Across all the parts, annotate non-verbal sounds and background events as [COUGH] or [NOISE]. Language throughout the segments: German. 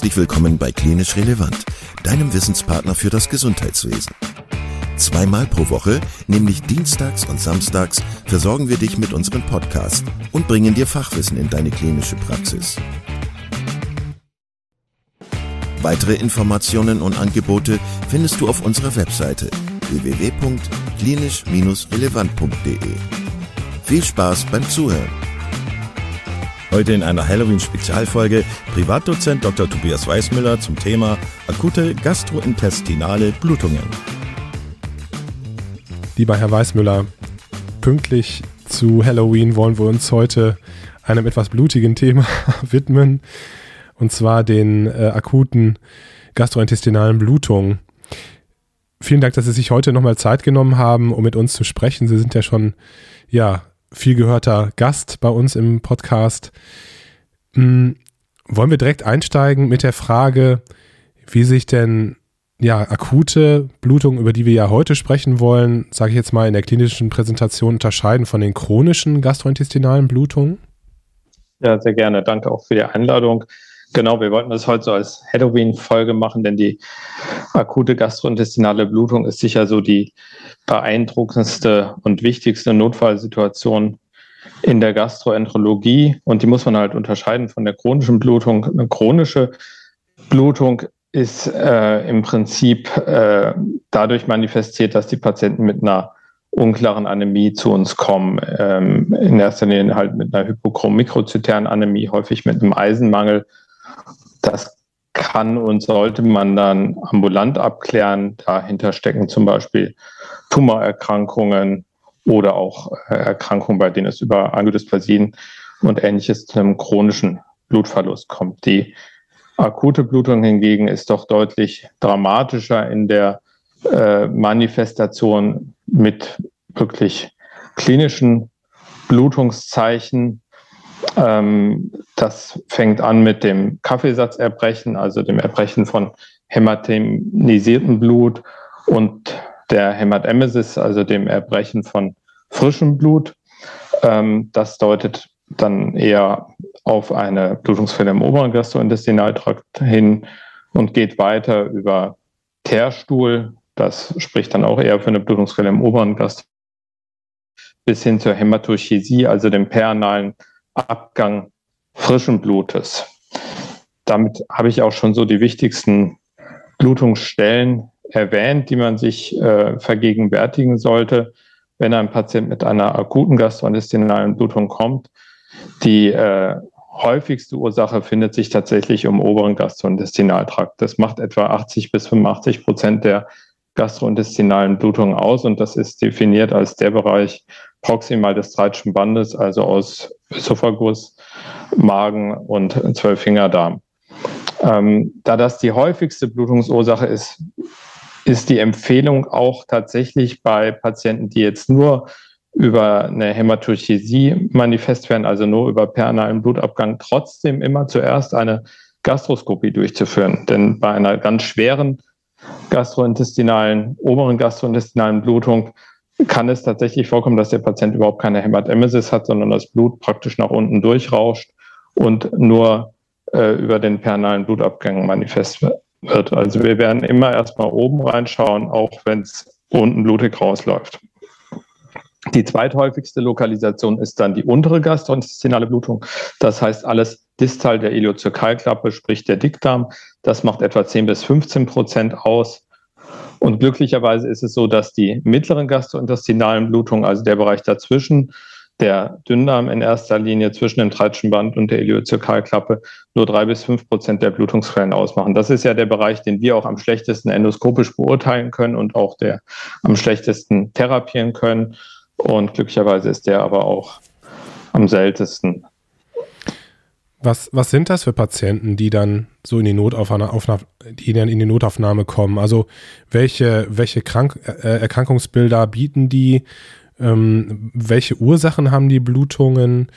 Herzlich willkommen bei Klinisch Relevant, deinem Wissenspartner für das Gesundheitswesen. Zweimal pro Woche, nämlich dienstags und samstags, versorgen wir dich mit unserem Podcast und bringen dir Fachwissen in deine klinische Praxis. Weitere Informationen und Angebote findest du auf unserer Webseite www.klinisch-relevant.de. Viel Spaß beim Zuhören! Heute in einer Halloween-Spezialfolge Privatdozent Dr. Tobias Weißmüller zum Thema akute gastrointestinale Blutungen. Lieber Herr Weißmüller, pünktlich zu Halloween wollen wir uns heute einem etwas blutigen Thema [LAUGHS] widmen, und zwar den äh, akuten gastrointestinalen Blutungen. Vielen Dank, dass Sie sich heute nochmal Zeit genommen haben, um mit uns zu sprechen. Sie sind ja schon ja, viel gehörter Gast bei uns im Podcast. Hm, wollen wir direkt einsteigen mit der Frage, wie sich denn ja, akute Blutungen, über die wir ja heute sprechen wollen, sage ich jetzt mal in der klinischen Präsentation, unterscheiden von den chronischen gastrointestinalen Blutungen? Ja, sehr gerne. Danke auch für die Einladung. Genau, wir wollten das heute so als Halloween-Folge machen, denn die akute gastrointestinale Blutung ist sicher so die beeindruckendste und wichtigste Notfallsituation in der Gastroenterologie. Und die muss man halt unterscheiden von der chronischen Blutung. Eine chronische Blutung ist äh, im Prinzip äh, dadurch manifestiert, dass die Patienten mit einer unklaren Anämie zu uns kommen. Ähm, in erster Linie halt mit einer Hypochrom-Mikrozytern-Anämie, häufig mit einem Eisenmangel das kann und sollte man dann ambulant abklären. Dahinter stecken zum Beispiel Tumorerkrankungen oder auch äh, Erkrankungen, bei denen es über Angiodysplasien und ähnliches zu einem chronischen Blutverlust kommt. Die akute Blutung hingegen ist doch deutlich dramatischer in der äh, Manifestation mit wirklich klinischen Blutungszeichen, ähm, das fängt an mit dem Kaffeesatzerbrechen, also dem Erbrechen von hämatenisiertem Blut und der Hämatemesis, also dem Erbrechen von frischem Blut. Ähm, das deutet dann eher auf eine Blutungsfälle im oberen Gastrointestinaltrakt hin und geht weiter über Teerstuhl. Das spricht dann auch eher für eine Blutungsquelle im oberen Gast bis hin zur Hämatochäsie, also dem perenalen Abgang frischen Blutes. Damit habe ich auch schon so die wichtigsten Blutungsstellen erwähnt, die man sich äh, vergegenwärtigen sollte, wenn ein Patient mit einer akuten gastrointestinalen Blutung kommt. Die äh, häufigste Ursache findet sich tatsächlich im oberen Gastrointestinaltrakt. Das macht etwa 80 bis 85 Prozent der gastrointestinalen Blutungen aus und das ist definiert als der Bereich proximal des Treitschen Bandes, also aus Esophagus, Magen und Zwölffingerdarm. Ähm, da das die häufigste Blutungsursache ist, ist die Empfehlung auch tatsächlich bei Patienten, die jetzt nur über eine Hämatochäsie manifest werden, also nur über perinalen Blutabgang, trotzdem immer zuerst eine Gastroskopie durchzuführen. Denn bei einer ganz schweren gastrointestinalen, oberen gastrointestinalen Blutung kann es tatsächlich vorkommen, dass der Patient überhaupt keine Hämatemesis hat, sondern das Blut praktisch nach unten durchrauscht und nur äh, über den perinalen Blutabgang manifest wird. Also wir werden immer erstmal oben reinschauen, auch wenn es unten blutig rausläuft. Die zweithäufigste Lokalisation ist dann die untere gastrointestinale Blutung. Das heißt alles distal der Ileozökalklappe, sprich der Dickdarm. Das macht etwa 10 bis 15 Prozent aus. Und glücklicherweise ist es so, dass die mittleren gastrointestinalen Blutungen, also der Bereich dazwischen, der Dünndarm in erster Linie zwischen dem Treitschen Band und der Ileozökalklappe nur drei bis fünf Prozent der Blutungsquellen ausmachen. Das ist ja der Bereich, den wir auch am schlechtesten endoskopisch beurteilen können und auch der am schlechtesten therapieren können. Und glücklicherweise ist der aber auch am seltensten was, was sind das für Patienten, die dann so in die Notaufnahme, die dann in die Notaufnahme kommen? Also welche, welche Krank äh, Erkrankungsbilder bieten die? Ähm, welche Ursachen haben die Blutungen?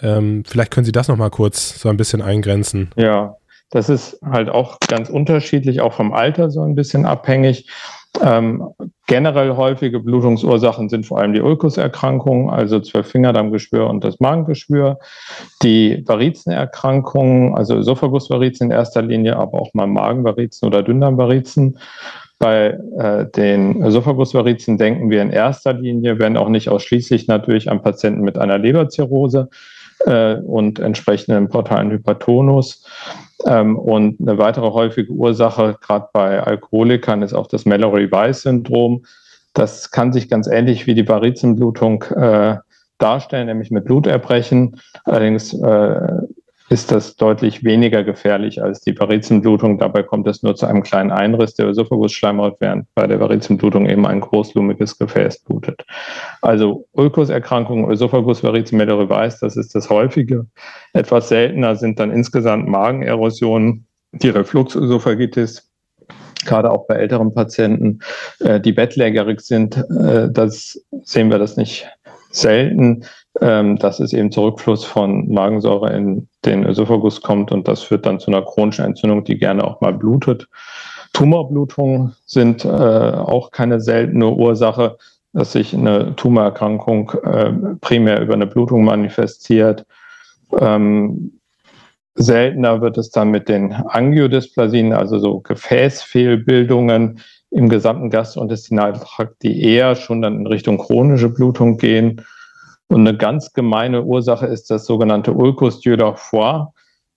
Ähm, vielleicht können Sie das nochmal kurz so ein bisschen eingrenzen. Ja, das ist halt auch ganz unterschiedlich, auch vom Alter so ein bisschen abhängig. Ähm, generell häufige Blutungsursachen sind vor allem die Ulkuserkrankungen, also Zwölffingerdarmgeschwür und das Magengeschwür, die Varizenerkrankungen, also Esophagusvarizen in erster Linie, aber auch mal Magenvarizen oder Dünndarmvarizen. Bei äh, den Esophagusvarizen denken wir in erster Linie, wenn auch nicht ausschließlich natürlich an Patienten mit einer Leberzirrhose äh, und entsprechenden portalen Hypertonus. Ähm, und eine weitere häufige Ursache, gerade bei Alkoholikern, ist auch das Mallory-Weiss-Syndrom. Das kann sich ganz ähnlich wie die Varizenblutung äh, darstellen, nämlich mit Bluterbrechen. Allerdings äh, ist das deutlich weniger gefährlich als die Varizenblutung. Dabei kommt es nur zu einem kleinen Einriss der Ösophagusschleimhaut, während bei der Varizenblutung eben ein großlumiges Gefäß blutet. Also Ulkuserkrankungen, Ösophagus, Varizen, weiß, das ist das häufige. Etwas seltener sind dann insgesamt Magenerosionen, die Refluxösophagitis, gerade auch bei älteren Patienten, äh, die bettlägerig sind. Äh, das sehen wir das nicht selten. Ähm, dass es eben Zurückfluss von Magensäure in den Ösophagus kommt und das führt dann zu einer chronischen Entzündung, die gerne auch mal blutet. Tumorblutungen sind äh, auch keine seltene Ursache, dass sich eine Tumorerkrankung äh, primär über eine Blutung manifestiert. Ähm, seltener wird es dann mit den Angiodysplasien, also so Gefäßfehlbildungen im gesamten Gastrointestinaltrakt, die eher schon dann in Richtung chronische Blutung gehen. Und eine ganz gemeine Ursache ist das sogenannte Ulcus foie.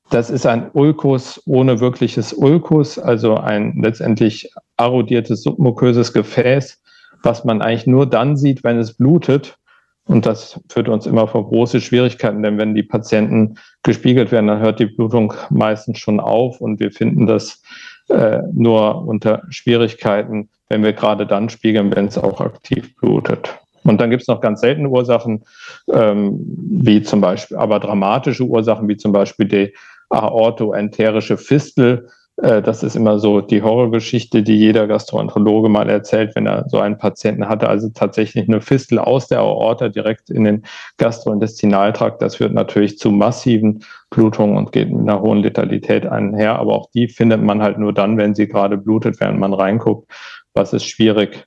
Das ist ein Ulkus ohne wirkliches Ulkus, also ein letztendlich arrodiertes submuköses Gefäß, was man eigentlich nur dann sieht, wenn es blutet. Und das führt uns immer vor große Schwierigkeiten, denn wenn die Patienten gespiegelt werden, dann hört die Blutung meistens schon auf und wir finden das äh, nur unter Schwierigkeiten, wenn wir gerade dann spiegeln, wenn es auch aktiv blutet. Und dann gibt es noch ganz seltene Ursachen, ähm, wie zum Beispiel, aber dramatische Ursachen, wie zum Beispiel die aortoenterische Fistel. Äh, das ist immer so die Horrorgeschichte, die jeder Gastroenterologe mal erzählt, wenn er so einen Patienten hatte. Also tatsächlich eine Fistel aus der Aorta direkt in den Gastrointestinaltrakt. Das führt natürlich zu massiven Blutungen und geht mit einer hohen Letalität einher. Aber auch die findet man halt nur dann, wenn sie gerade blutet, während man reinguckt. Was ist schwierig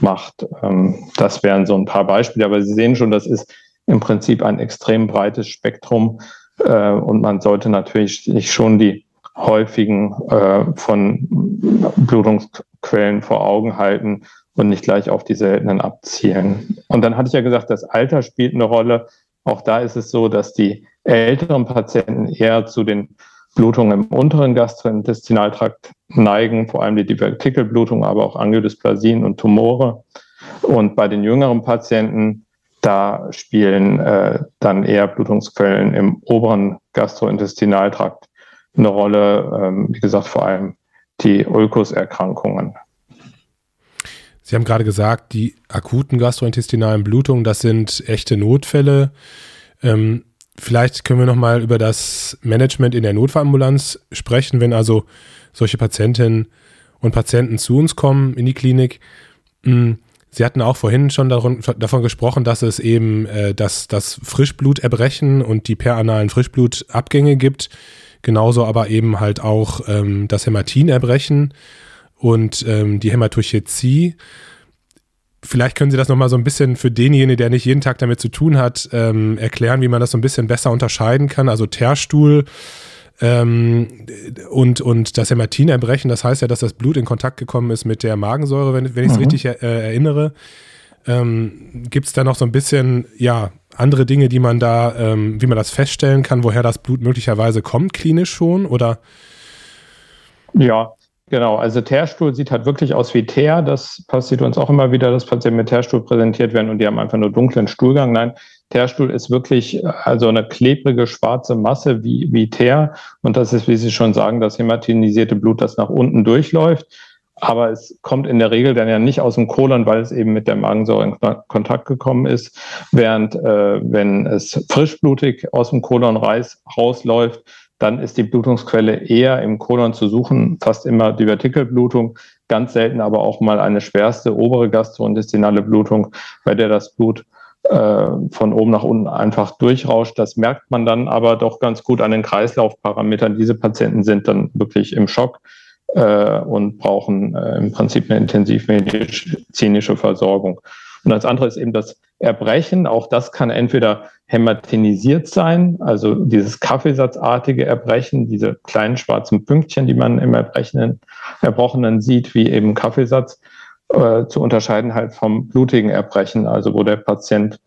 macht. Ähm, das wären so ein paar Beispiele, aber Sie sehen schon, das ist im Prinzip ein extrem breites Spektrum äh, und man sollte natürlich sich schon die häufigen äh, von Blutungsquellen vor Augen halten und nicht gleich auf die seltenen abzielen. Und dann hatte ich ja gesagt, das Alter spielt eine Rolle. Auch da ist es so, dass die älteren Patienten eher zu den Blutungen im unteren Gastrointestinaltrakt neigen, vor allem die Divertikelblutung, aber auch Angiodysplasien und Tumore. Und bei den jüngeren Patienten, da spielen äh, dann eher Blutungsquellen im oberen Gastrointestinaltrakt eine Rolle, ähm, wie gesagt, vor allem die Ulkuserkrankungen. Sie haben gerade gesagt, die akuten gastrointestinalen Blutungen, das sind echte Notfälle. Ähm, Vielleicht können wir noch mal über das Management in der Notfallambulanz sprechen, wenn also solche Patientinnen und Patienten zu uns kommen in die Klinik. Hm, Sie hatten auch vorhin schon davon gesprochen, dass es eben äh, das, das Frischbluterbrechen und die peranalen Frischblutabgänge gibt. Genauso aber eben halt auch ähm, das Hämatinerbrechen und ähm, die Hämatochezie. Vielleicht können Sie das nochmal so ein bisschen für denjenigen, der nicht jeden Tag damit zu tun hat, ähm, erklären, wie man das so ein bisschen besser unterscheiden kann. Also Teerstuhl ähm, und, und das Hämatinerbrechen, das heißt ja, dass das Blut in Kontakt gekommen ist mit der Magensäure, wenn, wenn ich es mhm. richtig äh, erinnere. Ähm, Gibt es da noch so ein bisschen, ja, andere Dinge, die man da, ähm, wie man das feststellen kann, woher das Blut möglicherweise kommt, klinisch schon? Oder? Ja, Genau, also Teerstuhl sieht halt wirklich aus wie Teer. Das passiert uns auch immer wieder, dass Patienten mit Teerstuhl präsentiert werden und die haben einfach nur dunklen Stuhlgang. Nein, Teerstuhl ist wirklich also eine klebrige schwarze Masse wie, wie Teer. Und das ist, wie Sie schon sagen, das hämatinisierte Blut, das nach unten durchläuft. Aber es kommt in der Regel dann ja nicht aus dem Kolon, weil es eben mit der Magensäure in Kontakt gekommen ist. Während äh, wenn es frischblutig aus dem Kolon rausläuft, dann ist die Blutungsquelle eher im Kolon zu suchen, fast immer die Vertikelblutung, ganz selten aber auch mal eine schwerste obere gastrointestinale Blutung, bei der das Blut äh, von oben nach unten einfach durchrauscht. Das merkt man dann aber doch ganz gut an den Kreislaufparametern. Diese Patienten sind dann wirklich im Schock. Äh, und brauchen äh, im Prinzip eine intensivmedizinische Versorgung. Und als andere ist eben das Erbrechen. Auch das kann entweder hämatinisiert sein, also dieses Kaffeesatzartige Erbrechen, diese kleinen schwarzen Pünktchen, die man im Erbrechen, Erbrochenen sieht, wie eben Kaffeesatz, äh, zu unterscheiden halt vom blutigen Erbrechen, also wo der Patient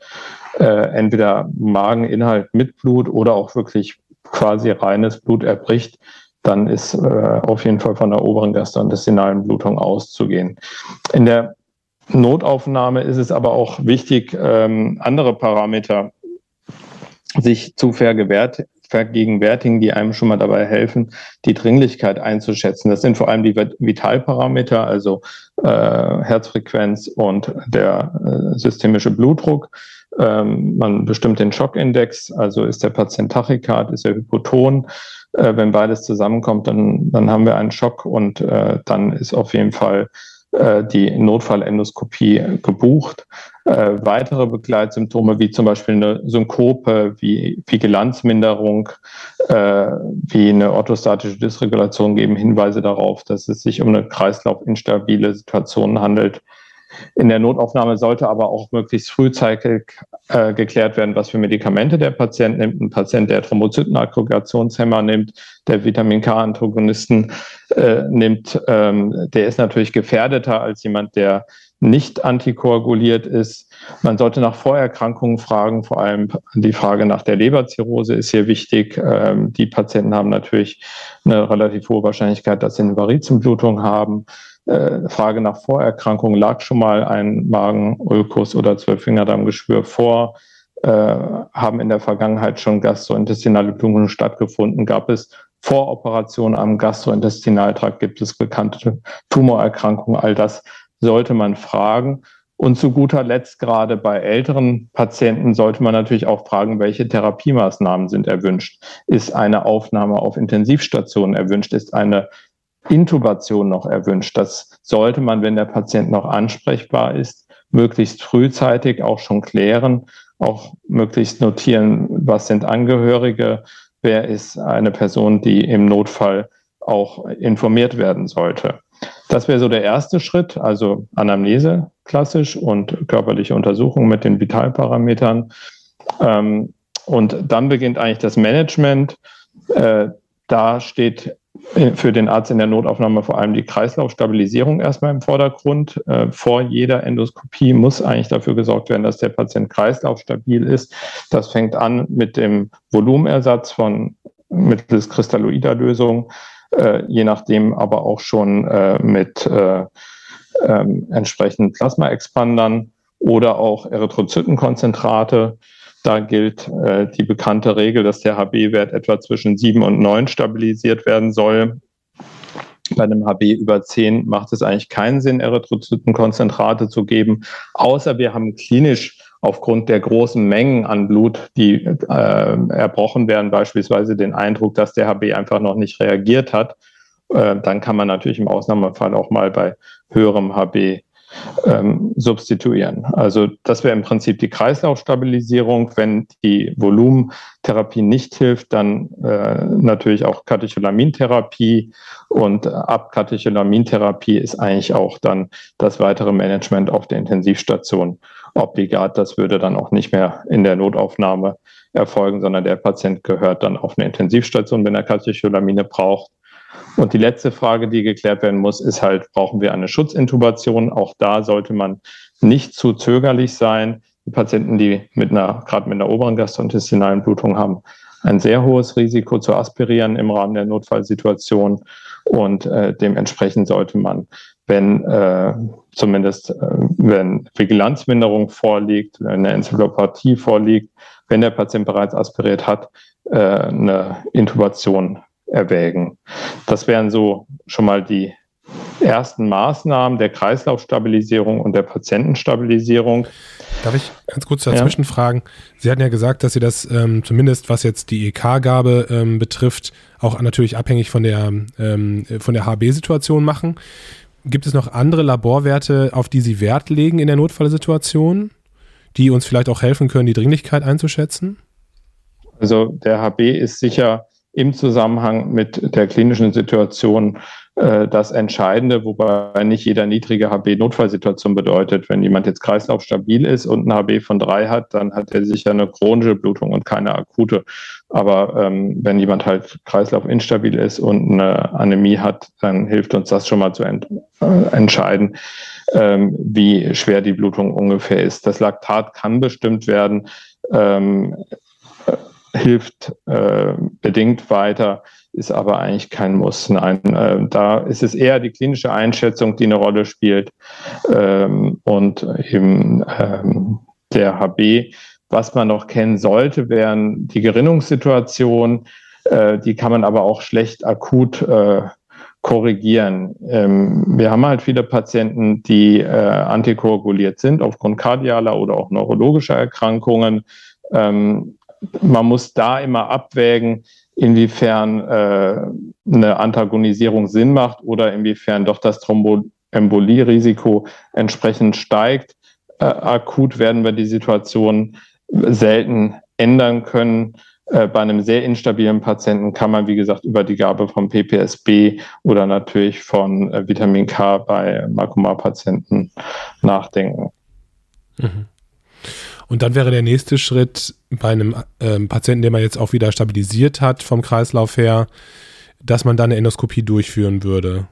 äh, entweder Mageninhalt mit Blut oder auch wirklich quasi reines Blut erbricht, dann ist äh, auf jeden Fall von der oberen gastrointestinalen Blutung auszugehen. In der Notaufnahme ist es aber auch wichtig, ähm, andere Parameter sich zu vergegenwärtigen, die einem schon mal dabei helfen, die Dringlichkeit einzuschätzen. Das sind vor allem die Vitalparameter, also äh, Herzfrequenz und der äh, systemische Blutdruck. Ähm, man bestimmt den Schockindex, also ist der Patient tachykard, ist er hypoton. Äh, wenn beides zusammenkommt, dann, dann haben wir einen Schock und äh, dann ist auf jeden Fall äh, die Notfallendoskopie gebucht. Äh, weitere Begleitsymptome wie zum Beispiel eine Synkope, wie Vigilanzminderung, äh, wie eine orthostatische Dysregulation geben Hinweise darauf, dass es sich um eine kreislaufinstabile Situation handelt. In der Notaufnahme sollte aber auch möglichst frühzeitig äh, geklärt werden, was für Medikamente der Patient nimmt. Ein Patient, der Thrombozytenaggregationshemmer nimmt, der Vitamin K-Antagonisten äh, nimmt, ähm, der ist natürlich gefährdeter als jemand, der nicht antikoaguliert ist. Man sollte nach Vorerkrankungen fragen, vor allem die Frage nach der Leberzirrhose ist hier wichtig. Ähm, die Patienten haben natürlich eine relativ hohe Wahrscheinlichkeit, dass sie eine Varizenblutung haben. Äh, Frage nach Vorerkrankungen, lag schon mal ein Magen-Ulkus oder Zwölffingerdarmgeschwür vor? Äh, haben in der Vergangenheit schon gastrointestinale Blutungen stattgefunden? Gab es Voroperationen am Gastrointestinaltrakt? Gibt es bekannte Tumorerkrankungen? All das sollte man fragen. Und zu guter Letzt, gerade bei älteren Patienten, sollte man natürlich auch fragen, welche Therapiemaßnahmen sind erwünscht. Ist eine Aufnahme auf Intensivstationen erwünscht? Ist eine Intubation noch erwünscht. Das sollte man, wenn der Patient noch ansprechbar ist, möglichst frühzeitig auch schon klären, auch möglichst notieren, was sind Angehörige, wer ist eine Person, die im Notfall auch informiert werden sollte. Das wäre so der erste Schritt, also Anamnese klassisch und körperliche Untersuchung mit den Vitalparametern. Ähm, und dann beginnt eigentlich das Management. Äh, da steht für den Arzt in der Notaufnahme vor allem die Kreislaufstabilisierung erstmal im Vordergrund. Äh, vor jeder Endoskopie muss eigentlich dafür gesorgt werden, dass der Patient kreislaufstabil ist. Das fängt an mit dem Volumenersatz von mittels kristalloider Lösung, äh, je nachdem aber auch schon äh, mit äh, ähm, entsprechenden Plasmaexpandern oder auch Erythrozytenkonzentrate. Da gilt äh, die bekannte Regel, dass der HB-Wert etwa zwischen 7 und 9 stabilisiert werden soll. Bei einem HB über 10 macht es eigentlich keinen Sinn, Erythrozytenkonzentrate zu geben, außer wir haben klinisch aufgrund der großen Mengen an Blut, die äh, erbrochen werden, beispielsweise den Eindruck, dass der HB einfach noch nicht reagiert hat. Äh, dann kann man natürlich im Ausnahmefall auch mal bei höherem HB ähm, substituieren. Also das wäre im Prinzip die Kreislaufstabilisierung. Wenn die Volumentherapie nicht hilft, dann äh, natürlich auch Katecholamintherapie und ab Katecholamintherapie ist eigentlich auch dann das weitere Management auf der Intensivstation obligat. Das würde dann auch nicht mehr in der Notaufnahme erfolgen, sondern der Patient gehört dann auf eine Intensivstation, wenn er Katecholamine braucht. Und die letzte Frage, die geklärt werden muss, ist halt, brauchen wir eine Schutzintubation? Auch da sollte man nicht zu zögerlich sein. Die Patienten, die mit einer, gerade mit einer oberen gastrointestinalen Blutung haben, ein sehr hohes Risiko zu aspirieren im Rahmen der Notfallsituation. Und äh, dementsprechend sollte man, wenn äh, zumindest äh, wenn Vigilanzminderung vorliegt, wenn eine Enzephalopathie vorliegt, wenn der Patient bereits aspiriert hat, äh, eine Intubation erwägen. Das wären so schon mal die ersten Maßnahmen der Kreislaufstabilisierung und der Patientenstabilisierung. Darf ich ganz kurz dazwischen ja. fragen? Sie hatten ja gesagt, dass Sie das ähm, zumindest, was jetzt die EK-Gabe ähm, betrifft, auch natürlich abhängig von der, ähm, von der HB-Situation machen. Gibt es noch andere Laborwerte, auf die Sie Wert legen in der Notfallsituation, die uns vielleicht auch helfen können, die Dringlichkeit einzuschätzen? Also der HB ist sicher im Zusammenhang mit der klinischen Situation äh, das Entscheidende, wobei nicht jeder niedrige HB Notfallsituation bedeutet. Wenn jemand jetzt kreislaufstabil ist und ein HB von drei hat, dann hat er sicher eine chronische Blutung und keine akute. Aber ähm, wenn jemand halt kreislaufinstabil ist und eine Anämie hat, dann hilft uns das schon mal zu ent äh, entscheiden, ähm, wie schwer die Blutung ungefähr ist. Das Laktat kann bestimmt werden. Ähm, hilft äh, bedingt weiter, ist aber eigentlich kein Muss. Nein, äh, da ist es eher die klinische Einschätzung, die eine Rolle spielt ähm, und eben ähm, der HB. Was man noch kennen sollte, wären die Gerinnungssituationen. Äh, die kann man aber auch schlecht akut äh, korrigieren. Ähm, wir haben halt viele Patienten, die äh, antikoaguliert sind aufgrund kardialer oder auch neurologischer Erkrankungen. Ähm, man muss da immer abwägen, inwiefern äh, eine Antagonisierung Sinn macht oder inwiefern doch das Thromboembolie-Risiko entsprechend steigt. Äh, akut werden wir die Situation selten ändern können. Äh, bei einem sehr instabilen Patienten kann man, wie gesagt, über die Gabe von PPSB oder natürlich von äh, Vitamin K bei Makoma-Patienten nachdenken. Mhm. Und dann wäre der nächste Schritt bei einem ähm, Patienten, den man jetzt auch wieder stabilisiert hat vom Kreislauf her, dass man dann eine Endoskopie durchführen würde.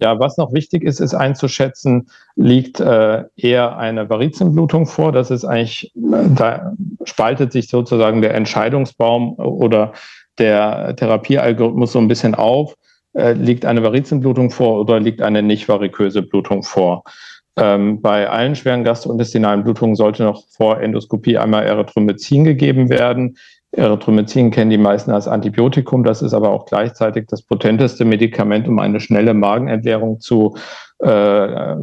Ja, was noch wichtig ist, ist einzuschätzen, liegt äh, eher eine Varizenblutung vor. Das ist eigentlich, da spaltet sich sozusagen der Entscheidungsbaum oder der Therapiealgorithmus so ein bisschen auf. Äh, liegt eine Varizenblutung vor oder liegt eine nicht variköse Blutung vor? Ähm, bei allen schweren gastrointestinalen Blutungen sollte noch vor Endoskopie einmal Erythromycin gegeben werden. Erythromycin kennen die meisten als Antibiotikum. Das ist aber auch gleichzeitig das potenteste Medikament, um eine schnelle Magenentleerung zu, äh,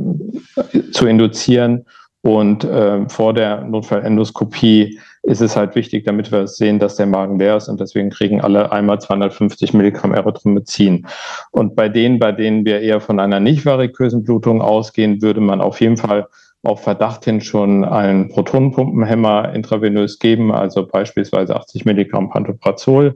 zu induzieren. Und äh, vor der Notfallendoskopie ist es halt wichtig, damit wir sehen, dass der Magen leer ist. Und deswegen kriegen alle einmal 250 Milligramm Erythromycin. Und bei denen, bei denen wir eher von einer nicht varikösen Blutung ausgehen, würde man auf jeden Fall auf Verdacht hin schon einen Protonenpumpenhemmer intravenös geben, also beispielsweise 80 Milligramm Pantoprazol.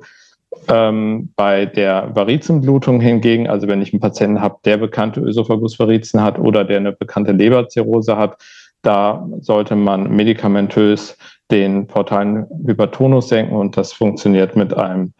Ähm, bei der Varizenblutung hingegen, also wenn ich einen Patienten habe, der bekannte Ösophagusvarizen hat oder der eine bekannte Leberzirrhose hat, da sollte man medikamentös den portalen Hypertonus senken und das funktioniert mit einem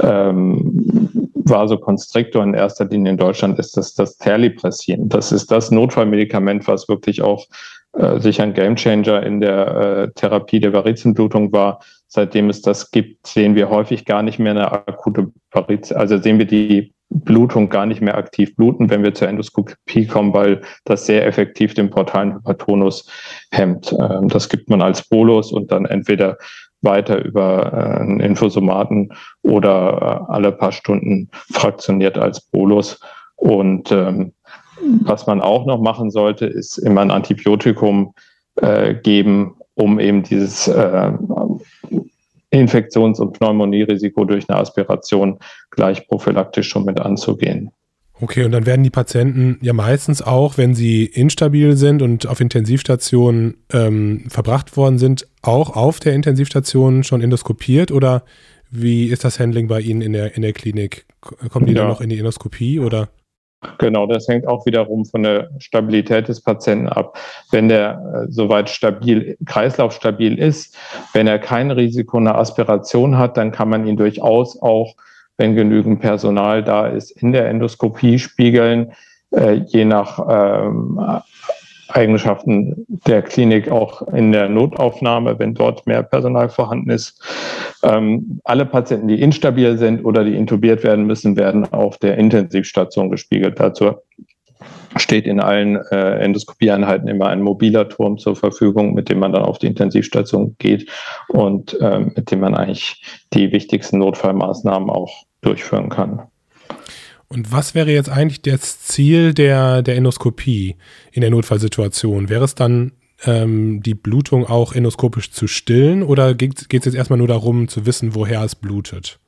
ähm, Vasokonstriktor. In erster Linie in Deutschland ist das das Terlipressin. Das ist das Notfallmedikament, was wirklich auch äh, sicher ein Gamechanger in der äh, Therapie der Varizenblutung war. Seitdem es das gibt, sehen wir häufig gar nicht mehr eine akute Variz, also sehen wir die Blutung gar nicht mehr aktiv bluten, wenn wir zur Endoskopie kommen, weil das sehr effektiv den portalen Hypertonus hemmt. Ähm, das gibt man als Bolus und dann entweder weiter über äh, einen Infosomaten oder äh, alle paar Stunden fraktioniert als Bolus. Und ähm, was man auch noch machen sollte, ist immer ein Antibiotikum äh, geben, um eben dieses Infektions- und Pneumonierisiko durch eine Aspiration gleich prophylaktisch schon mit anzugehen. Okay, und dann werden die Patienten ja meistens auch, wenn sie instabil sind und auf Intensivstationen ähm, verbracht worden sind, auch auf der Intensivstation schon endoskopiert oder wie ist das Handling bei Ihnen in der, in der Klinik? Kommen die ja. dann noch in die Endoskopie oder? Genau, das hängt auch wiederum von der Stabilität des Patienten ab. Wenn der äh, soweit stabil, kreislaufstabil ist, wenn er kein Risiko einer Aspiration hat, dann kann man ihn durchaus auch, wenn genügend Personal da ist, in der Endoskopie spiegeln, äh, je nach ähm, Eigenschaften der Klinik auch in der Notaufnahme, wenn dort mehr Personal vorhanden ist. Ähm, alle Patienten, die instabil sind oder die intubiert werden müssen, werden auf der Intensivstation gespiegelt. Dazu steht in allen äh, Endoskopieeinheiten immer ein mobiler Turm zur Verfügung, mit dem man dann auf die Intensivstation geht und äh, mit dem man eigentlich die wichtigsten Notfallmaßnahmen auch durchführen kann. Und was wäre jetzt eigentlich das Ziel der, der Endoskopie in der Notfallsituation? Wäre es dann ähm, die Blutung auch endoskopisch zu stillen oder geht es jetzt erstmal nur darum zu wissen, woher es blutet?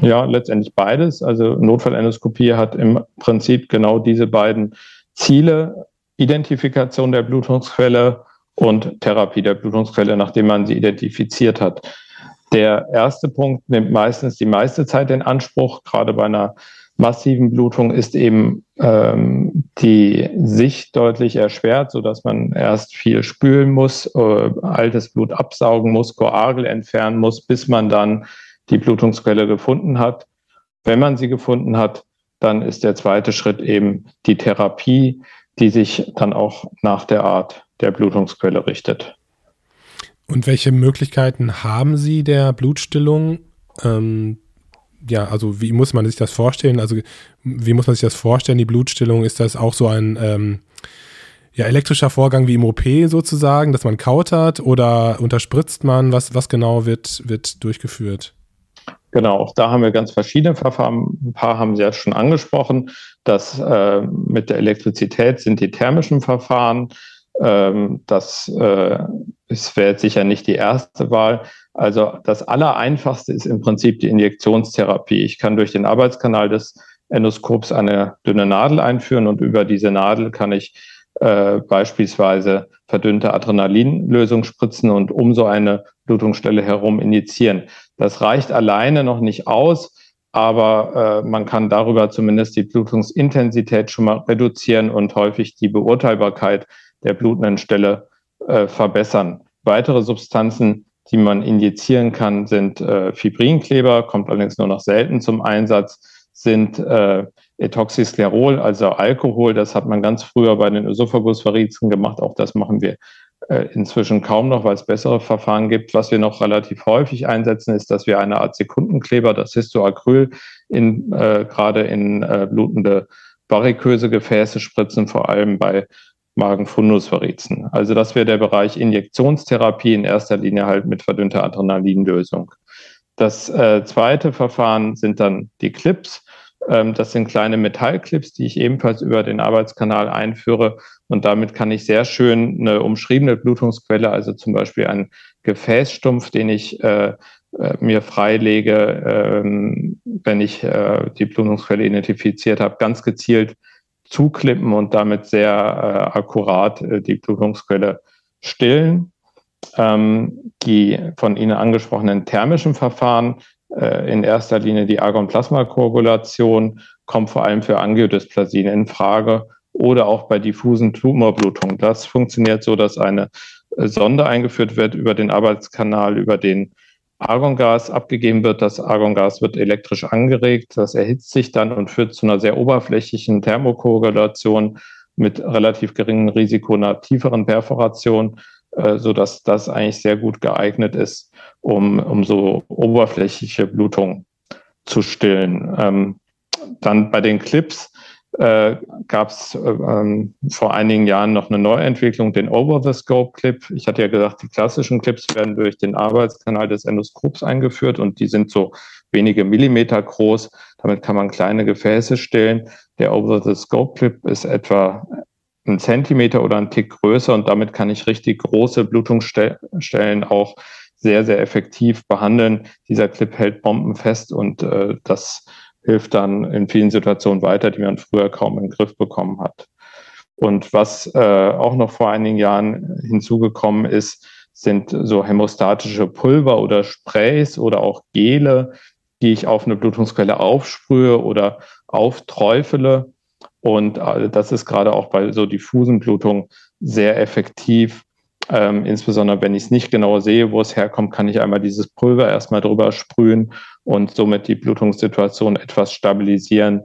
Ja, letztendlich beides. Also Notfallendoskopie hat im Prinzip genau diese beiden Ziele. Identifikation der Blutungsquelle und Therapie der Blutungsquelle, nachdem man sie identifiziert hat. Der erste Punkt nimmt meistens die meiste Zeit in Anspruch. Gerade bei einer massiven Blutung ist eben ähm, die Sicht deutlich erschwert, sodass man erst viel spülen muss, äh, altes Blut absaugen muss, Koagel entfernen muss, bis man dann die Blutungsquelle gefunden hat. Wenn man sie gefunden hat, dann ist der zweite Schritt eben die Therapie, die sich dann auch nach der Art der Blutungsquelle richtet. Und welche Möglichkeiten haben Sie der Blutstillung? Ähm, ja, also wie muss man sich das vorstellen? Also wie muss man sich das vorstellen, die Blutstillung? Ist das auch so ein ähm, ja, elektrischer Vorgang wie im OP sozusagen, dass man kautert oder unterspritzt man? Was, was genau wird, wird durchgeführt? Genau, auch da haben wir ganz verschiedene Verfahren. Ein paar haben Sie ja schon angesprochen. Das äh, mit der Elektrizität sind die thermischen Verfahren. Ähm, das äh, wäre jetzt sicher nicht die erste Wahl. Also das Allereinfachste ist im Prinzip die Injektionstherapie. Ich kann durch den Arbeitskanal des Endoskops eine dünne Nadel einführen und über diese Nadel kann ich äh, beispielsweise verdünnte Adrenalinlösung spritzen und um so eine Blutungsstelle herum injizieren. Das reicht alleine noch nicht aus, aber äh, man kann darüber zumindest die Blutungsintensität schon mal reduzieren und häufig die Beurteilbarkeit der blutenden Stelle äh, verbessern. Weitere Substanzen, die man injizieren kann, sind äh, Fibrinkleber, kommt allerdings nur noch selten zum Einsatz, sind äh, Ethoxysklerol, also Alkohol. Das hat man ganz früher bei den Ösophagusvarizen gemacht. Auch das machen wir äh, inzwischen kaum noch, weil es bessere Verfahren gibt. Was wir noch relativ häufig einsetzen, ist, dass wir eine Art Sekundenkleber, das Histoacryl, in, äh, gerade in äh, blutende variköse Gefäße spritzen, vor allem bei Magenfundusvarizen. Also das wäre der Bereich Injektionstherapie in erster Linie halt mit verdünnter Adrenalinlösung. Das äh, zweite Verfahren sind dann die Clips. Ähm, das sind kleine Metallclips, die ich ebenfalls über den Arbeitskanal einführe. Und damit kann ich sehr schön eine umschriebene Blutungsquelle, also zum Beispiel einen Gefäßstumpf, den ich äh, äh mir freilege, ähm, wenn ich äh, die Blutungsquelle identifiziert habe, ganz gezielt zuklippen und damit sehr äh, akkurat äh, die Blutungsquelle stillen. Ähm, die von Ihnen angesprochenen thermischen Verfahren, äh, in erster Linie die Argon-Plasma-Koagulation, kommt vor allem für Angiodysplasien in Frage oder auch bei diffusen Tumorblutungen. Das funktioniert so, dass eine äh, Sonde eingeführt wird über den Arbeitskanal, über den Argongas abgegeben wird. Das Argongas wird elektrisch angeregt, das erhitzt sich dann und führt zu einer sehr oberflächlichen Thermokoagulation mit relativ geringem Risiko einer tieferen Perforation, äh, so dass das eigentlich sehr gut geeignet ist, um, um so oberflächliche Blutung zu stillen. Ähm, dann bei den Clips äh, gab es äh, ähm, vor einigen Jahren noch eine Neuentwicklung, den Over-the-Scope-Clip. Ich hatte ja gesagt, die klassischen Clips werden durch den Arbeitskanal des Endoskops eingeführt und die sind so wenige Millimeter groß. Damit kann man kleine Gefäße stellen. Der Over-the-Scope-Clip ist etwa ein Zentimeter oder ein Tick größer und damit kann ich richtig große Blutungsstellen auch sehr, sehr effektiv behandeln. Dieser Clip hält Bomben fest und äh, das hilft dann in vielen Situationen weiter, die man früher kaum in den Griff bekommen hat. Und was äh, auch noch vor einigen Jahren hinzugekommen ist, sind so hämostatische Pulver oder Sprays oder auch Gele, die ich auf eine Blutungsquelle aufsprühe oder aufträufele. Und äh, das ist gerade auch bei so diffusen Blutungen sehr effektiv, ähm, insbesondere wenn ich es nicht genau sehe, wo es herkommt, kann ich einmal dieses Pulver erstmal drüber sprühen und somit die Blutungssituation etwas stabilisieren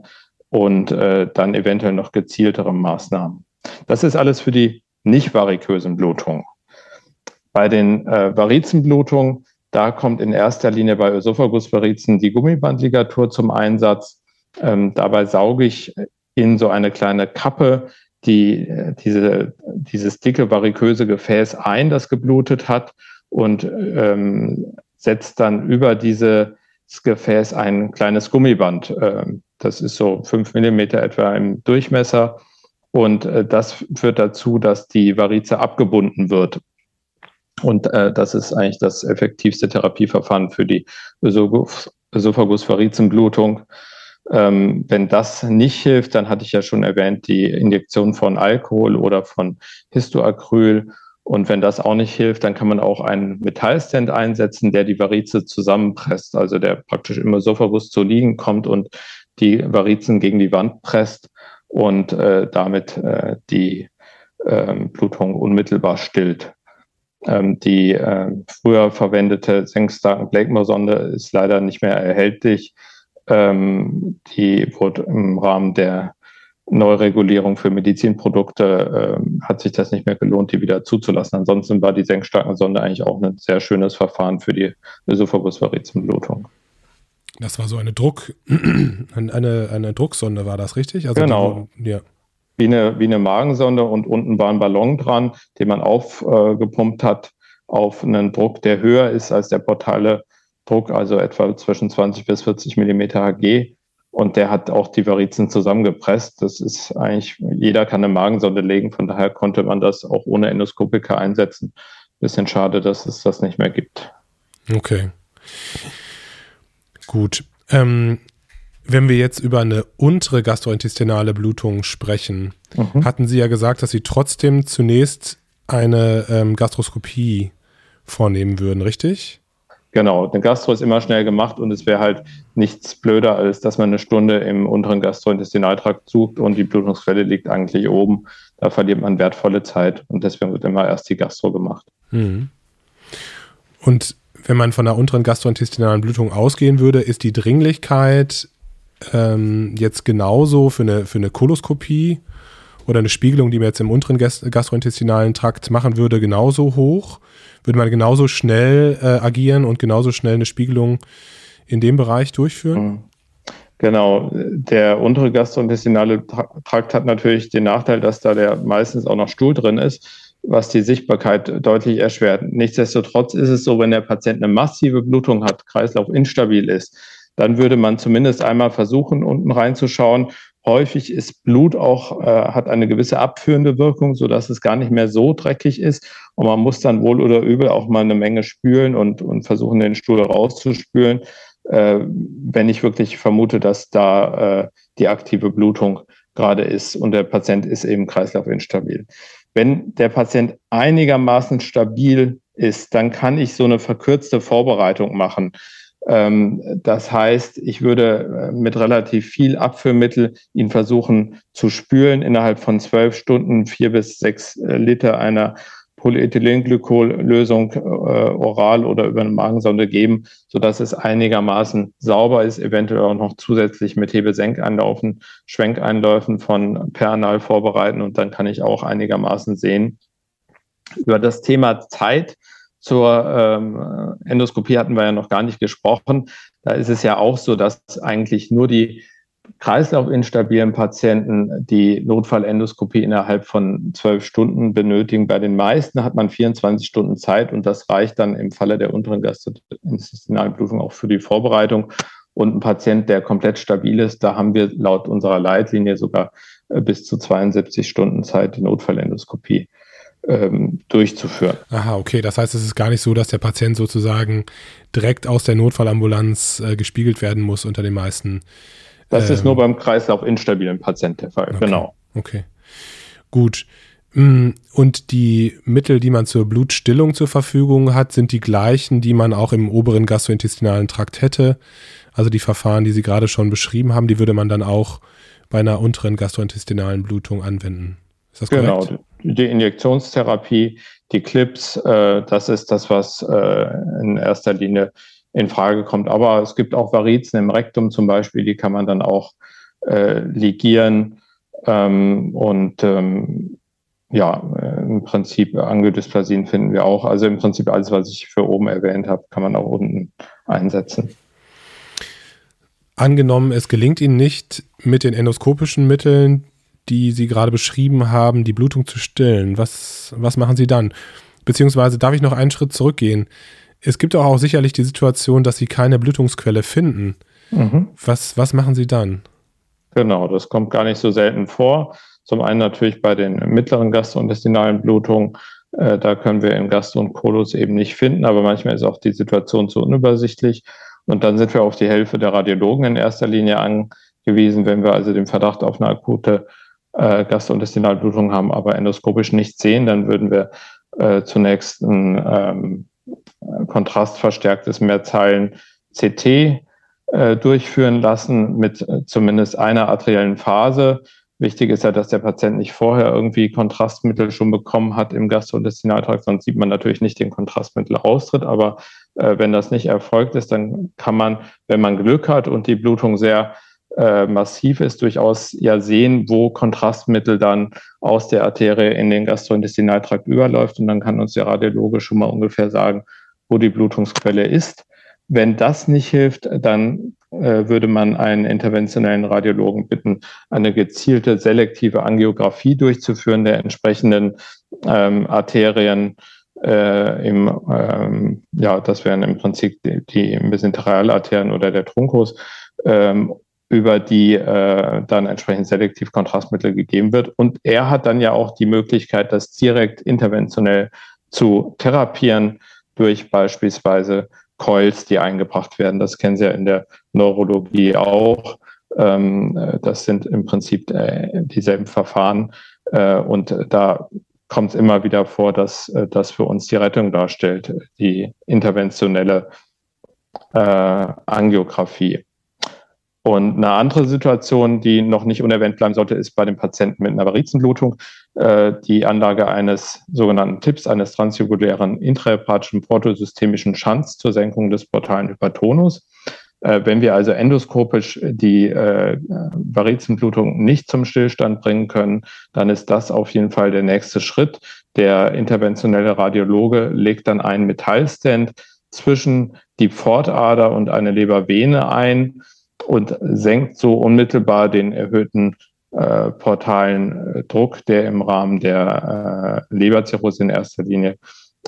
und äh, dann eventuell noch gezieltere Maßnahmen. Das ist alles für die nicht varikösen Blutungen. Bei den äh, Varizenblutungen, da kommt in erster Linie bei Ösophagusvarizen die Gummibandligatur zum Einsatz. Ähm, dabei sauge ich in so eine kleine Kappe die, diese, dieses dicke variköse Gefäß ein, das geblutet hat und ähm, setzt dann über dieses Gefäß ein kleines Gummiband. Ähm, das ist so fünf Millimeter etwa im Durchmesser. Und äh, das führt dazu, dass die Varize abgebunden wird. Und äh, das ist eigentlich das effektivste Therapieverfahren für die Ösophagus-Varizenblutung. Ähm, wenn das nicht hilft, dann hatte ich ja schon erwähnt, die Injektion von Alkohol oder von Histoacryl Und wenn das auch nicht hilft, dann kann man auch einen Metallstand einsetzen, der die Varize zusammenpresst, also der praktisch immer so verwusst zu liegen kommt und die Varizen gegen die Wand presst und äh, damit äh, die äh, Blutung unmittelbar stillt. Ähm, die äh, früher verwendete Senkstarken Blakemore-Sonde ist leider nicht mehr erhältlich. Ähm, die wurde im Rahmen der Neuregulierung für Medizinprodukte äh, hat sich das nicht mehr gelohnt, die wieder zuzulassen. Ansonsten war die Senkstarken-Sonde eigentlich auch ein sehr schönes Verfahren für die Ösophagusvarizenblutung. Das war so eine Druck, [CLEARS THROAT] eine, eine Drucksonde war das, richtig? Also genau. Die, ja wie eine, wie eine Magensonde und unten war ein Ballon dran, den man aufgepumpt äh, hat auf einen Druck, der höher ist als der portale Druck, also etwa zwischen 20 bis 40 Millimeter Hg. Und der hat auch die Varizen zusammengepresst. Das ist eigentlich, jeder kann eine Magensonde legen, von daher konnte man das auch ohne Endoskopika einsetzen. Bisschen schade, dass es das nicht mehr gibt. Okay. Gut. Ähm, wenn wir jetzt über eine untere gastrointestinale Blutung sprechen, mhm. hatten Sie ja gesagt, dass Sie trotzdem zunächst eine ähm, Gastroskopie vornehmen würden, richtig? Genau, eine Gastro ist immer schnell gemacht und es wäre halt nichts blöder, als dass man eine Stunde im unteren Gastrointestinaltrakt sucht und die Blutungsquelle liegt eigentlich oben. Da verliert man wertvolle Zeit und deswegen wird immer erst die Gastro gemacht. Mhm. Und wenn man von der unteren gastrointestinalen Blutung ausgehen würde, ist die Dringlichkeit ähm, jetzt genauso für eine, für eine Koloskopie oder eine Spiegelung, die man jetzt im unteren gastrointestinalen Trakt machen würde, genauso hoch? Würde man genauso schnell äh, agieren und genauso schnell eine Spiegelung in dem Bereich durchführen? Mhm. Genau, der untere gastrointestinale Trakt hat natürlich den Nachteil, dass da der meistens auch noch Stuhl drin ist, was die Sichtbarkeit deutlich erschwert. Nichtsdestotrotz ist es so, wenn der Patient eine massive Blutung hat, Kreislauf instabil ist, dann würde man zumindest einmal versuchen, unten reinzuschauen. Häufig ist Blut auch, äh, hat eine gewisse abführende Wirkung, so dass es gar nicht mehr so dreckig ist. Und man muss dann wohl oder übel auch mal eine Menge spülen und, und versuchen, den Stuhl rauszuspülen, äh, wenn ich wirklich vermute, dass da äh, die aktive Blutung gerade ist und der Patient ist eben kreislaufinstabil. Wenn der Patient einigermaßen stabil ist, dann kann ich so eine verkürzte Vorbereitung machen. Ähm, das heißt, ich würde äh, mit relativ viel Abführmittel ihn versuchen zu spülen, innerhalb von zwölf Stunden vier bis sechs äh, Liter einer Polyethylenglykollösung äh, oral oder über eine Magensonde geben, sodass es einigermaßen sauber ist, eventuell auch noch zusätzlich mit Hebesenkeinlaufen, Schwenkeinläufen von Peranal vorbereiten und dann kann ich auch einigermaßen sehen. Über das Thema Zeit zur ähm, Endoskopie hatten wir ja noch gar nicht gesprochen. Da ist es ja auch so, dass eigentlich nur die kreislaufinstabilen Patienten die Notfallendoskopie innerhalb von zwölf Stunden benötigen. Bei den meisten hat man 24 Stunden Zeit und das reicht dann im Falle der unteren gastrointestinalen Blutung auch für die Vorbereitung. Und ein Patient, der komplett stabil ist, da haben wir laut unserer Leitlinie sogar äh, bis zu 72 Stunden Zeit, die Notfallendoskopie ähm, durchzuführen. Aha, okay. Das heißt, es ist gar nicht so, dass der Patient sozusagen direkt aus der Notfallambulanz äh, gespiegelt werden muss unter den meisten. Das ähm, ist nur beim Kreislauf instabilen Patienten der Fall, okay, genau. Okay. Gut. Mm, und die Mittel, die man zur Blutstillung zur Verfügung hat, sind die gleichen, die man auch im oberen gastrointestinalen Trakt hätte. Also die Verfahren, die Sie gerade schon beschrieben haben, die würde man dann auch bei einer unteren gastrointestinalen Blutung anwenden. Ist das korrekt? Genau, die Injektionstherapie, die Clips, äh, das ist das, was äh, in erster Linie in Frage kommt. Aber es gibt auch Varizen im Rektum zum Beispiel, die kann man dann auch äh, ligieren. Ähm, und ähm, ja, äh, im Prinzip Angiodisplasien finden wir auch. Also im Prinzip alles, was ich für oben erwähnt habe, kann man auch unten einsetzen. Angenommen, es gelingt Ihnen nicht mit den endoskopischen Mitteln die Sie gerade beschrieben haben, die Blutung zu stillen, was, was machen Sie dann? Beziehungsweise darf ich noch einen Schritt zurückgehen? Es gibt auch, sicherlich die Situation, dass Sie keine Blutungsquelle finden. Mhm. Was, was machen Sie dann? Genau, das kommt gar nicht so selten vor. Zum einen natürlich bei den mittleren gastrointestinalen Blutungen. Äh, da können wir in Gastro und Kolus eben nicht finden, aber manchmal ist auch die Situation zu unübersichtlich. Und dann sind wir auf die Hilfe der Radiologen in erster Linie angewiesen, wenn wir also den Verdacht auf eine akute äh, Gastrointestinalblutung haben, aber endoskopisch nicht sehen, dann würden wir äh, zunächst ein ähm, kontrastverstärktes Mehrzeilen CT äh, durchführen lassen mit äh, zumindest einer arteriellen Phase. Wichtig ist ja, dass der Patient nicht vorher irgendwie Kontrastmittel schon bekommen hat im Gastrointestinaltrakt, sonst sieht man natürlich nicht den Kontrastmittelaustritt. Aber äh, wenn das nicht erfolgt ist, dann kann man, wenn man Glück hat und die Blutung sehr äh, massiv ist, durchaus ja sehen, wo Kontrastmittel dann aus der Arterie in den Gastrointestinaltrakt überläuft. Und dann kann uns der Radiologe schon mal ungefähr sagen, wo die Blutungsquelle ist. Wenn das nicht hilft, dann äh, würde man einen interventionellen Radiologen bitten, eine gezielte selektive Angiografie durchzuführen der entsprechenden ähm, Arterien. Äh, im, ähm, ja, das wären im Prinzip die, die Mesenterialarterien oder der Truncus, ähm, über die äh, dann entsprechend selektiv Kontrastmittel gegeben wird. Und er hat dann ja auch die Möglichkeit, das direkt interventionell zu therapieren durch beispielsweise Coils, die eingebracht werden. Das kennen Sie ja in der Neurologie auch. Ähm, das sind im Prinzip äh, dieselben Verfahren. Äh, und da kommt es immer wieder vor, dass äh, das für uns die Rettung darstellt, die interventionelle äh, Angiografie. Und eine andere Situation, die noch nicht unerwähnt bleiben sollte, ist bei den Patienten mit einer Varizenblutung äh, die Anlage eines sogenannten TIPS, eines transjugulären intrahepatischen portosystemischen Schanz zur Senkung des portalen Hypertonus. Äh, wenn wir also endoskopisch die äh, Varizenblutung nicht zum Stillstand bringen können, dann ist das auf jeden Fall der nächste Schritt. Der interventionelle Radiologe legt dann einen Metallstand zwischen die Pfortader und eine Lebervene ein und senkt so unmittelbar den erhöhten äh, portalen äh, Druck, der im Rahmen der äh, Leberzirrhose in erster Linie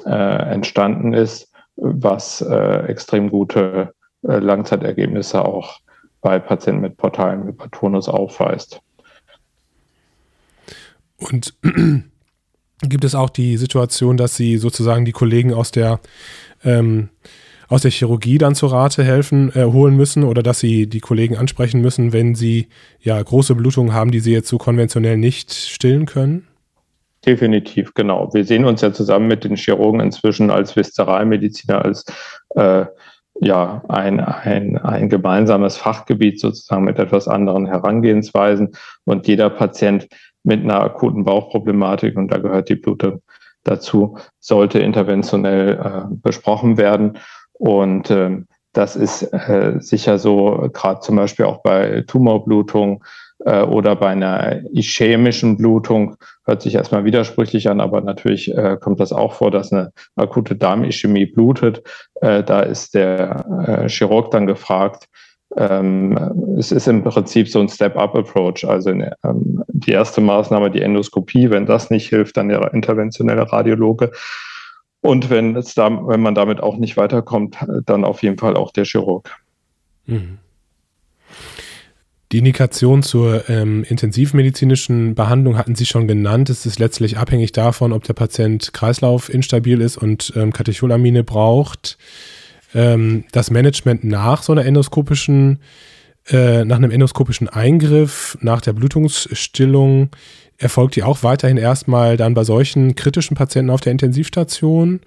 äh, entstanden ist, was äh, extrem gute Langzeitergebnisse auch bei Patienten mit portalen Hypertonus aufweist. Und [CLEARS THROAT] gibt es auch die Situation, dass Sie sozusagen die Kollegen aus der ähm, aus der Chirurgie dann zur Rate helfen, äh, holen müssen oder dass sie die Kollegen ansprechen müssen, wenn sie ja große Blutungen haben, die sie jetzt so konventionell nicht stillen können? Definitiv, genau. Wir sehen uns ja zusammen mit den Chirurgen inzwischen als Viszeralmediziner, als äh, ja, ein, ein, ein gemeinsames Fachgebiet sozusagen mit etwas anderen Herangehensweisen. Und jeder Patient mit einer akuten Bauchproblematik, und da gehört die Blutung dazu, sollte interventionell äh, besprochen werden. Und ähm, das ist äh, sicher so, gerade zum Beispiel auch bei Tumorblutung äh, oder bei einer ischämischen Blutung, hört sich erstmal widersprüchlich an, aber natürlich äh, kommt das auch vor, dass eine akute Darmischämie blutet. Äh, da ist der äh, Chirurg dann gefragt, ähm, es ist im Prinzip so ein Step-up-Approach. Also in, ähm, die erste Maßnahme, die Endoskopie, wenn das nicht hilft, dann der interventionelle Radiologe. Und wenn es da, wenn man damit auch nicht weiterkommt, dann auf jeden Fall auch der Chirurg. Mhm. Die Indikation zur ähm, intensivmedizinischen Behandlung hatten Sie schon genannt. Es ist letztlich abhängig davon, ob der Patient kreislaufinstabil ist und ähm, Katecholamine braucht. Ähm, das Management nach so einer endoskopischen, äh, nach einem endoskopischen Eingriff, nach der Blutungsstillung, erfolgt die auch weiterhin erstmal dann bei solchen kritischen Patienten auf der Intensivstation?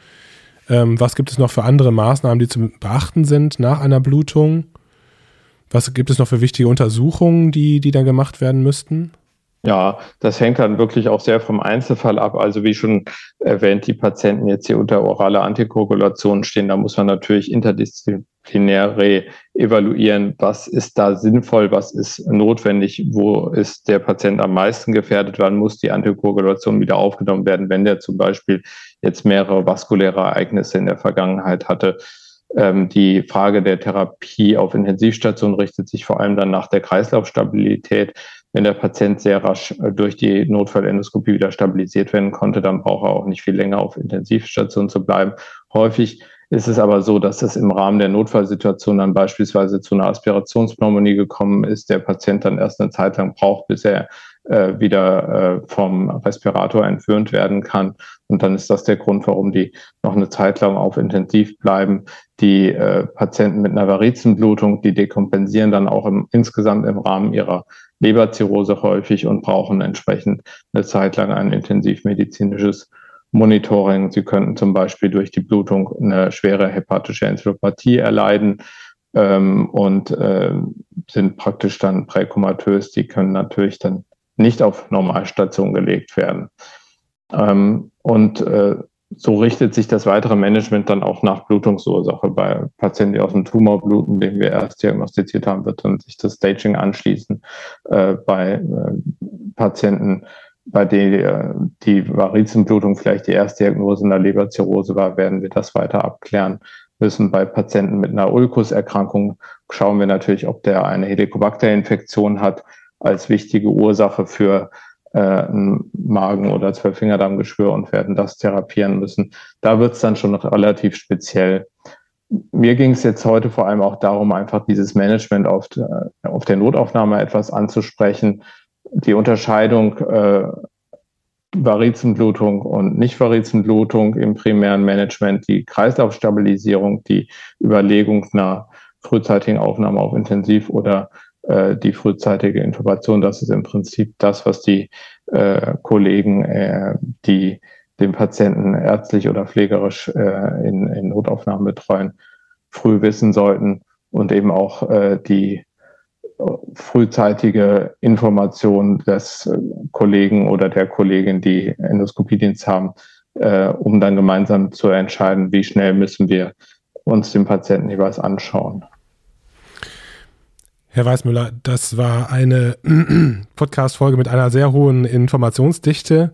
Ähm, was gibt es noch für andere Maßnahmen, die zu beachten sind nach einer Blutung? Was gibt es noch für wichtige Untersuchungen, die, die dann gemacht werden müssten? Ja, das hängt dann wirklich auch sehr vom Einzelfall ab. Also wie schon erwähnt, die Patienten jetzt hier unter orale Antikoagulation stehen, da muss man natürlich interdisziplinär evaluieren, was ist da sinnvoll, was ist notwendig, wo ist der Patient am meisten gefährdet, wann muss die Antikoagulation wieder aufgenommen werden, wenn der zum Beispiel jetzt mehrere vaskuläre Ereignisse in der Vergangenheit hatte. Ähm, die Frage der Therapie auf Intensivstation richtet sich vor allem dann nach der Kreislaufstabilität. Wenn der Patient sehr rasch äh, durch die Notfallendoskopie wieder stabilisiert werden konnte, dann braucht er auch nicht viel länger auf Intensivstation zu bleiben. Häufig ist es aber so, dass es im Rahmen der Notfallsituation dann beispielsweise zu einer Aspirationspneumonie gekommen ist, der Patient dann erst eine Zeit lang braucht, bis er äh, wieder äh, vom Respirator entwöhnt werden kann. Und dann ist das der Grund, warum die noch eine Zeit lang auf Intensiv bleiben. Die äh, Patienten mit einer Varizenblutung, die dekompensieren dann auch im, insgesamt im Rahmen ihrer Leberzirrhose häufig und brauchen entsprechend eine Zeit lang ein intensivmedizinisches Monitoring. Sie könnten zum Beispiel durch die Blutung eine schwere hepatische Enzephalopathie erleiden ähm, und äh, sind praktisch dann präkomatös. Die können natürlich dann nicht auf Normalstation gelegt werden. Ähm, und äh, so richtet sich das weitere Management dann auch nach Blutungsursache. Bei Patienten, die aus dem Tumor bluten, den wir erst diagnostiziert haben, wird dann sich das Staging anschließen. Äh, bei äh, Patienten, bei denen die Varizenblutung vielleicht die Erstdiagnose in der Leberzirrhose war, werden wir das weiter abklären müssen. Bei Patienten mit einer Ulkuserkrankung schauen wir natürlich, ob der eine Helicobacter-Infektion hat als wichtige Ursache für äh, ein Magen- oder Zwölffingerdarmgeschwür und werden das therapieren müssen. Da wird es dann schon relativ speziell. Mir ging es jetzt heute vor allem auch darum, einfach dieses Management auf, auf der Notaufnahme etwas anzusprechen. Die Unterscheidung äh, Varizenblutung und Nicht-Varizenblutung im primären Management, die Kreislaufstabilisierung, die Überlegung einer frühzeitigen Aufnahme auf Intensiv oder äh, die frühzeitige Intubation. Das ist im Prinzip das, was die äh, Kollegen, äh, die den Patienten ärztlich oder pflegerisch äh, in, in Notaufnahmen betreuen, früh wissen sollten und eben auch äh, die frühzeitige Information des äh, Kollegen oder der Kollegin, die Endoskopiedienst haben, äh, um dann gemeinsam zu entscheiden, wie schnell müssen wir uns den Patienten jeweils anschauen. Herr Weißmüller, das war eine [CLEARS THROAT] Podcast-Folge mit einer sehr hohen Informationsdichte.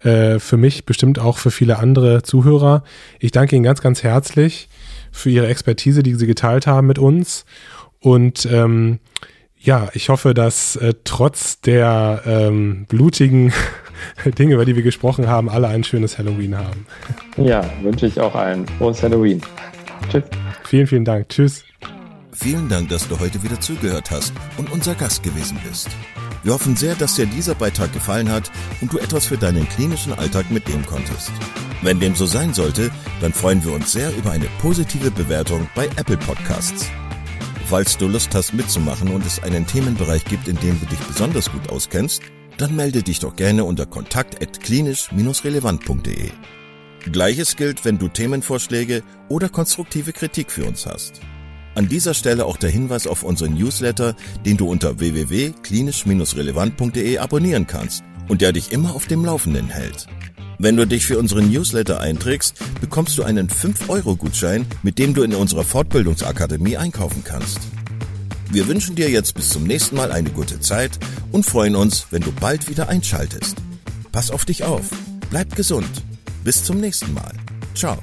Äh, für mich, bestimmt auch für viele andere Zuhörer. Ich danke Ihnen ganz, ganz herzlich für Ihre Expertise, die Sie geteilt haben mit uns. Und ähm, ja, ich hoffe, dass äh, trotz der ähm, blutigen [LAUGHS] Dinge, über die wir gesprochen haben, alle ein schönes Halloween haben. Ja, wünsche ich auch allen. Frohes Halloween. Tschüss. Vielen, vielen Dank. Tschüss. Vielen Dank, dass du heute wieder zugehört hast und unser Gast gewesen bist. Wir hoffen sehr, dass dir dieser Beitrag gefallen hat und du etwas für deinen klinischen Alltag mitnehmen konntest. Wenn dem so sein sollte, dann freuen wir uns sehr über eine positive Bewertung bei Apple Podcasts. Falls du Lust hast mitzumachen und es einen Themenbereich gibt, in dem du dich besonders gut auskennst, dann melde dich doch gerne unter kontakt@klinisch-relevant.de. Gleiches gilt, wenn du Themenvorschläge oder konstruktive Kritik für uns hast. An dieser Stelle auch der Hinweis auf unseren Newsletter, den du unter www.klinisch-relevant.de abonnieren kannst und der dich immer auf dem Laufenden hält. Wenn du dich für unseren Newsletter einträgst, bekommst du einen 5-Euro-Gutschein, mit dem du in unserer Fortbildungsakademie einkaufen kannst. Wir wünschen dir jetzt bis zum nächsten Mal eine gute Zeit und freuen uns, wenn du bald wieder einschaltest. Pass auf dich auf, bleib gesund. Bis zum nächsten Mal. Ciao.